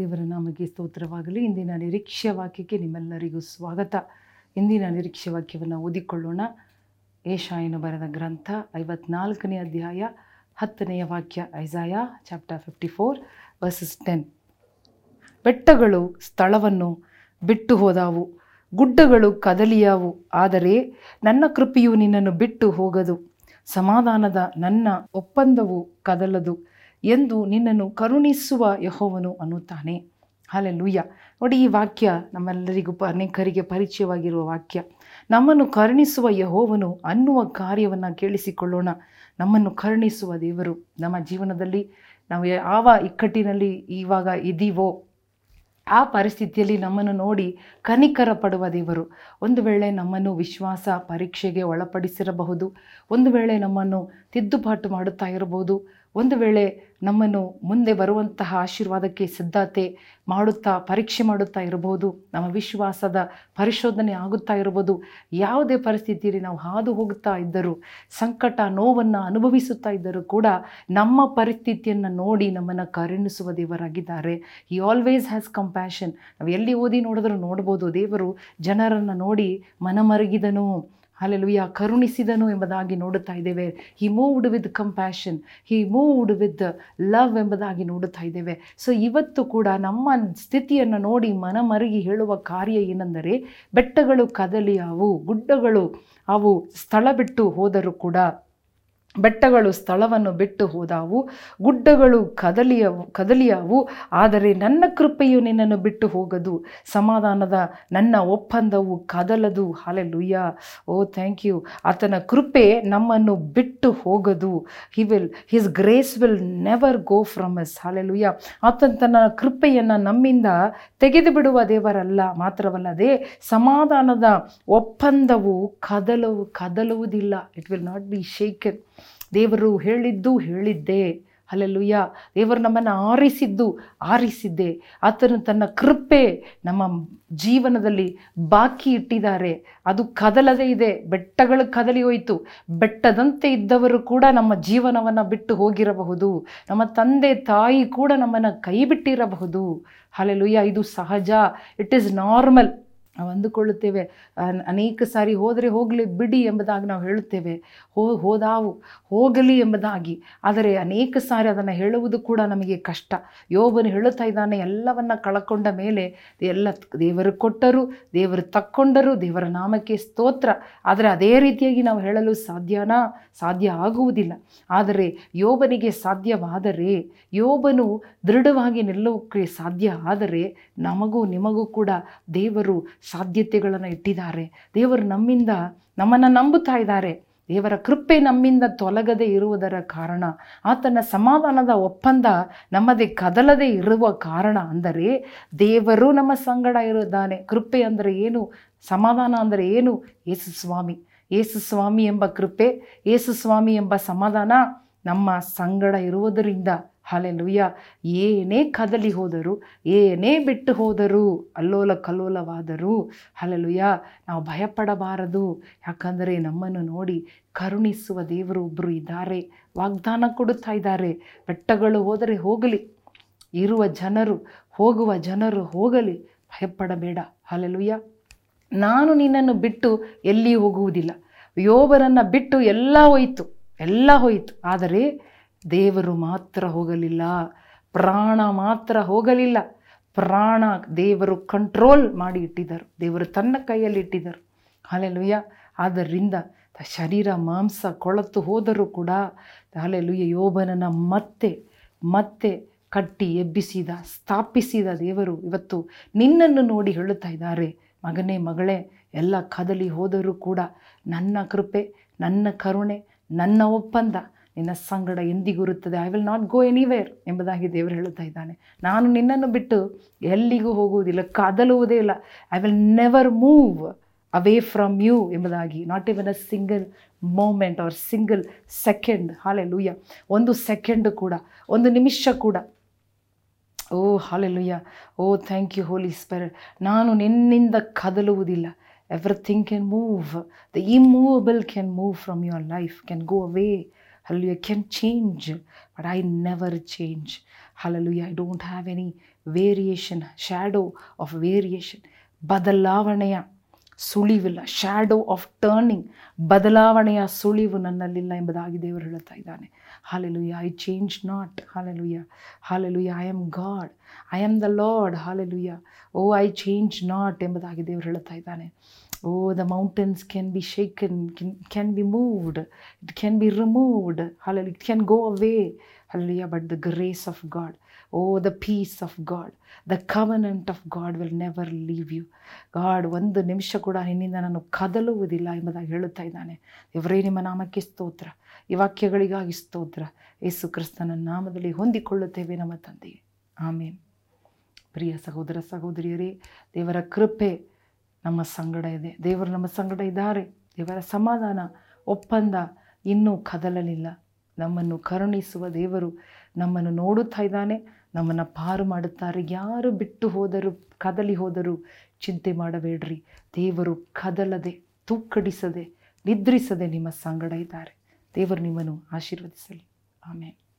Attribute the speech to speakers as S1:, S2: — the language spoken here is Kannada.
S1: ದೇವರ ನಾಮಗೆ ಸ್ತೋತ್ರವಾಗಲಿ. ಇಂದಿನ ನಿರೀಕ್ಷೆ ವಾಕ್ಯಕ್ಕೆ ನಿಮ್ಮೆಲ್ಲರಿಗೂ ಸ್ವಾಗತ. ಇಂದಿನ ನಿರೀಕ್ಷೆ ವಾಕ್ಯವನ್ನು ಓದಿಕೊಳ್ಳೋಣ. ಏಷಾಯನು ಬರೆದ ಗ್ರಂಥ ಐವತ್ನಾಲ್ಕನೇ ಅಧ್ಯಾಯ ಹತ್ತನೆಯ ವಾಕ್ಯ Isaiah chapter fifty four verses ten ಬೆಟ್ಟಗಳು ಸ್ಥಳವನ್ನು ಬಿಟ್ಟು ಹೋದಾವು, ಗುಡ್ಡಗಳು ಕದಲಿಯಾವು, ಆದರೆ ನನ್ನ ಕೃಪೆಯು ನಿನ್ನನ್ನು ಬಿಟ್ಟು ಹೋಗದು. ಸಮಾಧಾನದ ನನ್ನ ಒಪ್ಪಂದವು ಕದಲದು. ಎಂದು ನಿನ್ನನ್ನು ಕರುಣಿಸುವ ಯಹೋವನು ಅನ್ನುತ್ತಾನೆ. ಹಾಲೆಲೂಯ್ಯ ನೋಡಿ ಈ ವಾಕ್ಯ ನಮ್ಮೆಲ್ಲರಿಗೂ ಅನೇಕರಿಗೆ ಪರಿಚಯವಾಗಿರುವ ವಾಕ್ಯ. ನಮ್ಮನ್ನು ಕರುಣಿಸುವ ಯಹೋವನು ಅನ್ನುವ ಕಾರ್ಯವನ್ನು ಕೇಳಿಸಿಕೊಳ್ಳೋಣ. ನಮ್ಮನ್ನು ಕರುಣಿಸುವ ದೇವರು ನಮ್ಮ ಜೀವನದಲ್ಲಿ ನಾವು ಯಾವ ಇಕ್ಕಟ್ಟಿನಲ್ಲಿ ಇವಾಗ ಇದ್ದೀವೋ ಆ ಪರಿಸ್ಥಿತಿಯಲ್ಲಿ ನಮ್ಮನ್ನು ನೋಡಿ ಕನಿಕರ ಪಡುವ ದೇವರು. ಒಂದು ವೇಳೆ ನಮ್ಮನ್ನು ವಿಶ್ವಾಸ ಪರೀಕ್ಷೆಗೆ ಒಳಪಡಿಸಿರಬಹುದು, ಒಂದು ವೇಳೆ ನಮ್ಮನ್ನು ತಿದ್ದುಪಾಟು ಮಾಡುತ್ತಾ ಇರಬಹುದು ಒಂದು ವೇಳೆ ನಮ್ಮನ್ನು ಮುಂದೆ ಬರುವಂತಹ ಆಶೀರ್ವಾದಕ್ಕೆ ಸಿದ್ಧತೆ ಮಾಡುತ್ತಾ, ಪರೀಕ್ಷೆ ಮಾಡುತ್ತಾ ಇರಬಹುದು, ನಮ್ಮ ವಿಶ್ವಾಸದ ಪರಿಶೋಧನೆ ಆಗುತ್ತಾ ಇರಬಹುದು, ಯಾವುದೇ ಪರಿಸ್ಥಿತಿಯಲ್ಲಿ ನಾವು ಹಾದು ಹೋಗುತ್ತಾ ಇದ್ದರೂ, ಸಂಕಟ, ನೋವನ್ನು ಅನುಭವಿಸುತ್ತಾ ಇದ್ದರೂ ಕೂಡ ನಮ್ಮ ಪರಿಸ್ಥಿತಿಯನ್ನು ನೋಡಿ ನಮ್ಮನ್ನು ಕರುಣಿಸುವ ದೇವರಾಗಿದ್ದಾರೆ. ಈ ಆಲ್ವೇಸ್ ಹ್ಯಾಸ್ ಕಂಪ್ಯಾಷನ್ ನಾವು ಎಲ್ಲಿ ಓದಿ ನೋಡಿದ್ರೂ ನೋಡ್ಬೋದು, ದೇವರು ಜನರನ್ನು ನೋಡಿ ಮನಮರುಗಿದನು. ಅಲ್ಲೆಲುಯ್ಯ ಕರುಣಿಸಿದನು ಎಂಬುದಾಗಿ ನೋಡುತ್ತಾ ಇದ್ದೇವೆ. He moved with compassion he moved with love ಎಂಬುದಾಗಿ ನೋಡುತ್ತಾ ಇದ್ದೇವೆ. ಸೊ ಇವತ್ತು ಕೂಡ ನಮ್ಮ ಸ್ಥಿತಿಯನ್ನು ನೋಡಿ ಮನಮರುಗಿ ಹೇಳುವ ಕಾರ್ಯ ಏನೆಂದರೆ, ಬೆಟ್ಟಗಳು ಕದಲಿ ಅವು, ಗುಡ್ಡಗಳು ಅವು ಸ್ಥಳ ಬಿಟ್ಟು ಹೋದರೂ ಕೂಡ ಬೆಟ್ಟಗಳು ಸ್ಥಳವನ್ನು ಬಿಟ್ಟು ಹೋದಾವು, ಗುಡ್ಡಗಳು ಕದಲಿಯವು ಕದಲಿಯಾವು, ಆದರೆ ನನ್ನ ಕೃಪೆಯು ನಿನ್ನನ್ನು ಬಿಟ್ಟು ಹೋಗದು. ಸಮಾಧಾನದ ನನ್ನ ಒಪ್ಪಂದವು ಕದಲದು. ಹಾಲೆಲುಯ್ಯ ಓ ಥ್ಯಾಂಕ್ ಯು ಆತನ ಕೃಪೆ ನಮ್ಮನ್ನು ಬಿಟ್ಟು ಹೋಗದು. He will his grace will never go from us hallelujah ಆತನ ತನ್ನ ಕೃಪೆಯನ್ನು ನಮ್ಮಿಂದ ತೆಗೆದು ಬಿಡುವ ದೇವರಲ್ಲ, ಮಾತ್ರವಲ್ಲದೆ ಸಮಾಧಾನದ ಒಪ್ಪಂದವು ಕದಲವು ಕದಲುವುದಿಲ್ಲ. It will not be shaken ದೇವರು ಹೇಳಿದ್ದು ಹೇಳಿದ್ದೆ. ಅಲ್ಲೆಲ್ಲುಯ್ಯ ದೇವರು ನಮ್ಮನ್ನು ಆರಿಸಿದ್ದು ಆರಿಸಿದ್ದೆ. ಆತನು ತನ್ನ ಕೃಪೆ ನಮ್ಮ ಜೀವನದಲ್ಲಿ ಬಾಕಿ ಇಟ್ಟಿದ್ದಾರೆ. ಅದು ಕದಲದೇ ಇದೆ. ಬೆಟ್ಟಗಳು ಕದಲಿ ಹೋಯಿತು. ಬೆಟ್ಟದಂತೆ ಇದ್ದವರು ಕೂಡ ನಮ್ಮ ಜೀವನವನ್ನು ಬಿಟ್ಟು ಹೋಗಿರಬಹುದು. ನಮ್ಮ ತಂದೆ, ತಾಯಿ ಕೂಡ ನಮ್ಮನ್ನು ಕೈ ಬಿಟ್ಟಿರಬಹುದು ಅಲ್ಲೆಲ್ಲುಯ್ಯ ಇದು ಸಹಜ. ಇಟ್ ಈಸ್ ನಾರ್ಮಲ್ ನಾವು ಅಂದುಕೊಳ್ಳುತ್ತೇವೆ ಅನೇಕ ಸಾರಿ ಹೋದರೆ ಹೋಗಲಿ ಬಿಡಿ ಎಂಬುದಾಗಿ ನಾವು ಹೇಳುತ್ತೇವೆ. ಹೋ, ಹೋದಾವು, ಹೋಗಲಿ ಎಂಬುದಾಗಿ. ಆದರೆ ಅನೇಕ ಸಾರಿ ಅದನ್ನು ಹೇಳುವುದು ಕೂಡ ನಮಗೆ ಕಷ್ಟ. ಯೋಬನು ಹೇಳುತ್ತಾ ಇದ್ದಾನೆ, ಎಲ್ಲವನ್ನು ಕಳಕೊಂಡ ಮೇಲೆ ಎಲ್ಲ ದೇವರು ಕೊಟ್ಟರು, ದೇವರು ತಕ್ಕೊಂಡರು, ದೇವರ ನಾಮಕ್ಕೆ ಸ್ತೋತ್ರ. ಆದರೆ ಅದೇ ರೀತಿಯಾಗಿ ನಾವು ಹೇಳಲು ಸಾಧ್ಯನಾ? ಸಾಧ್ಯ ಆಗುವುದಿಲ್ಲ. ಆದರೆ ಯೋಬನಿಗೆ ಸಾಧ್ಯವಾದರೆ, ಯೋಬನು ದೃಢವಾಗಿ ನಿಲ್ಲೋಕ್ಕೆ ಸಾಧ್ಯ ಆದರೆ ನಮಗೂ ನಿಮಗೂ ಕೂಡ ದೇವರು ಸಾಧ್ಯತೆಗಳನ್ನು ಇಟ್ಟಿದ್ದಾರೆ. ದೇವರು ನಮ್ಮಿಂದ ನಮ್ಮನ್ನು ನಂಬುತ್ತಾ ಇದ್ದಾರೆ. ದೇವರ ಕೃಪೆ ನಮ್ಮಿಂದ ತೊಲಗದೆ ಇರುವುದರ ಕಾರಣ, ಆತನ ಸಮಾಧಾನದ ಒಪ್ಪಂದ ನಮ್ಮದೇ ಕದಲದೆ ಇರುವ ಕಾರಣ ಅಂದರೆ ದೇವರು ನಮ್ಮ ಸಂಗಡ ಇರುತ್ತಾನೆ ಕೃಪೆ ಅಂದರೆ ಏನು? ಸಮಾಧಾನ ಅಂದರೆ ಏನು? ಯೇಸು ಸ್ವಾಮಿ. ಯೇಸು ಸ್ವಾಮಿ ಎಂಬ ಕೃಪೆ, ಯೇಸು ಸ್ವಾಮಿ ಎಂಬ ಸಮಾಧಾನ ನಮ್ಮ ಸಂಗಡ ಇರುವುದರಿಂದ ಹಾಲೆಲುಯ್ಯ ಏನೇ ಕದಲಿ ಹೋದರು, ಏನೇ ಬಿಟ್ಟು ಹೋದರೂ, ಅಲ್ಲೋಲ ಕಲ್ಲೋಲವಾದರೂ ಹಾಲೆಲ್ಲುಯ್ಯ ನಾವು ಭಯಪಡಬಾರದು. ಯಾಕಂದರೆ ನಮ್ಮನ್ನು ನೋಡಿ ಕರುಣಿಸುವ ದೇವರು ಒಬ್ಬರು ಇದ್ದಾರೆ. ವಾಗ್ದಾನ ಕೊಡುತ್ತಾ ಇದ್ದಾರೆ. ಬೆಟ್ಟಗಳು ಹೋದರೆ ಹೋಗಲಿ. ಇರುವ ಜನರು, ಹೋಗುವ ಜನರು ಹೋಗಲಿ. ಭಯಪಡಬೇಡ. ಹಾಲೆಲ್ಲುಯ್ಯ ನಾನು ನಿನ್ನನ್ನು ಬಿಟ್ಟು ಎಲ್ಲಿ ಹೋಗುವುದಿಲ್ಲ. ಯೋಬರನ್ನು ಬಿಟ್ಟು ಎಲ್ಲ ಹೋಯಿತು. ಎಲ್ಲ ಹೋಯಿತು. ಆದರೆ ದೇವರು ಮಾತ್ರ ಹೋಗಲಿಲ್ಲ, ಪ್ರಾಣ ಮಾತ್ರ ಹೋಗಲಿಲ್ಲ. ಪ್ರಾಣ ದೇವರು ಕಂಟ್ರೋಲ್ ಮಾಡಿ ಇಟ್ಟಿದ್ದರು. ದೇವರು ತನ್ನ ಕೈಯಲ್ಲಿ ಇಟ್ಟಿದ್ದರು. ಹಾಲೆಲುಯ್ಯ ಆದ್ದರಿಂದ ಶರೀರ ಮಾಂಸ ಕೊಳತು ಹೋದರೂ ಕೂಡ ಹಾಲೆಲುಯ್ಯ ಯೋಬನನ್ನು ಮತ್ತೆ ಮತ್ತೆ ಕಟ್ಟಿ ಎಬ್ಬಿಸಿದ, ಸ್ಥಾಪಿಸಿದ ದೇವರು ಇವತ್ತು ನಿನ್ನನ್ನು ನೋಡಿ ಹೇಳುತ್ತಾ ಇದ್ದಾರೆ. ಮಗನೇ, ಮಗಳೇ, ಎಲ್ಲ ಕದಲಿ ಹೋದರೂ ಕೂಡ ನನ್ನ ಕೃಪೆ, ನನ್ನ ಕರುಣೆ, ನನ್ನ ಒಪ್ಪಂದ ನಿನ್ನ ಸಂಗಡ ಎಂದಿಗೂ ಇರುತ್ತದೆ. I will not go anywhere ಎಂಬುದಾಗಿ ದೇವರು ಹೇಳುತ್ತಾ ಇದ್ದಾನೆ. ನಾನು ನಿನ್ನನ್ನು ಬಿಟ್ಟು ಎಲ್ಲಿಗೂ ಹೋಗುವುದಿಲ್ಲ, ಕದಲುವುದೇ ಇಲ್ಲ. I will never move away from you ಎಂಬುದಾಗಿ not even a single moment or single second hallelujah ಒಂದು ಸೆಕೆಂಡ್ ಕೂಡ, ಒಂದು ನಿಮಿಷ ಕೂಡ. ಓ hallelujah oh thank you holy spirit ನಾನು ನಿನ್ನಿಂದ ಕದಲುವುದಿಲ್ಲ. Everything can move the immovable can move from your life can go away Hallelujah. Can change, but I never change. Hallelujah. I don't have any variation, shadow of variation. ಬದಲಾವಣೆಯ ಸುಳಿವಿಲ್ಲ. ಶ್ಯಾಡೋ ಆಫ್ ಟರ್ನಿಂಗ್ ಬದಲಾವಣೆಯ ಸುಳಿವು ನನ್ನಲ್ಲಿಲ್ಲ ಎಂಬುದಾಗಿ ದೇವರು ಹೇಳುತ್ತಾ ಇದ್ದಾನೆ. Hallelujah I change not hallelujah hallelujah I am God I am the Lord hallelujah oh I change not ಎಂಬುದಾಗಿ ದೇವರು ಹೇಳುತ್ತಾ ಇದ್ದಾನೆ. ಓ the mountains can be shaken can be moved it can be removed hallelujah it can go away hallelujah but the grace of God oh the peace of God the covenant of God will never leave you God ಒಂದು ನಿಮಿಷ ಕೂಡ ನಿನ್ನಿಂದ ನಾನು ಕದಲುವುದಿಲ್ಲ ಎಂಬುದಾಗಿ ಹೇಳುತ್ತಾ ಇದ್ದಾನೆ. ಇವರೇ ನಿಮ್ಮ ನಾಮಕ್ಕೆ ಸ್ತೋತ್ರ. ಈ ವಾಕ್ಯಗಳಿಗಾಗಿ ಸ್ತೋತ್ರ. ಯೇಸು ಕ್ರಿಸ್ತನ ನಾಮದಲ್ಲಿ ಹೊಂದಿಕೊಳ್ಳುತ್ತೇವೆ ನಮ್ಮ ತಂದೆಯೇ. ಆಮೇನ್. ಪ್ರಿಯ ಸಹೋದರ ಸಹೋದರಿಯರೇ, ದೇವರ ಕೃಪೆ ನಮ್ಮ ಸಂಗಡ ಇದೆ. ದೇವರು ನಮ್ಮ ಸಂಗಡ ಇದ್ದಾರೆ. ದೇವರ ಸಮಾಧಾನ ಒಪ್ಪಂದ ಇನ್ನೂ ಕದಲಲಿಲ್ಲ. ನಮ್ಮನ್ನು ಕರುಣಿಸುವ ದೇವರು ನಮ್ಮನ್ನು ನೋಡುತ್ತಾ ಇದ್ದಾನೆ. ನಮ್ಮನ್ನು ಪಾರು ಮಾಡುತ್ತಾರೆ. ಯಾರು ಬಿಟ್ಟು ಹೋದರೂ, ಕದಲಿ ಹೋದರೂ ಚಿಂತೆ ಮಾಡಬೇಡ್ರಿ. ದೇವರು ಕದಲದೆ, ತೂಕಡಿಸದೆ, ನಿದ್ರಿಸದೆ ನಿಮ್ಮ ಸಂಗಡ ಇದ್ದಾರೆ. ದೇವರು ನಿಮ್ಮನ್ನು ಆಶೀರ್ವದಿಸಲಿ. ಆಮೇಲೆ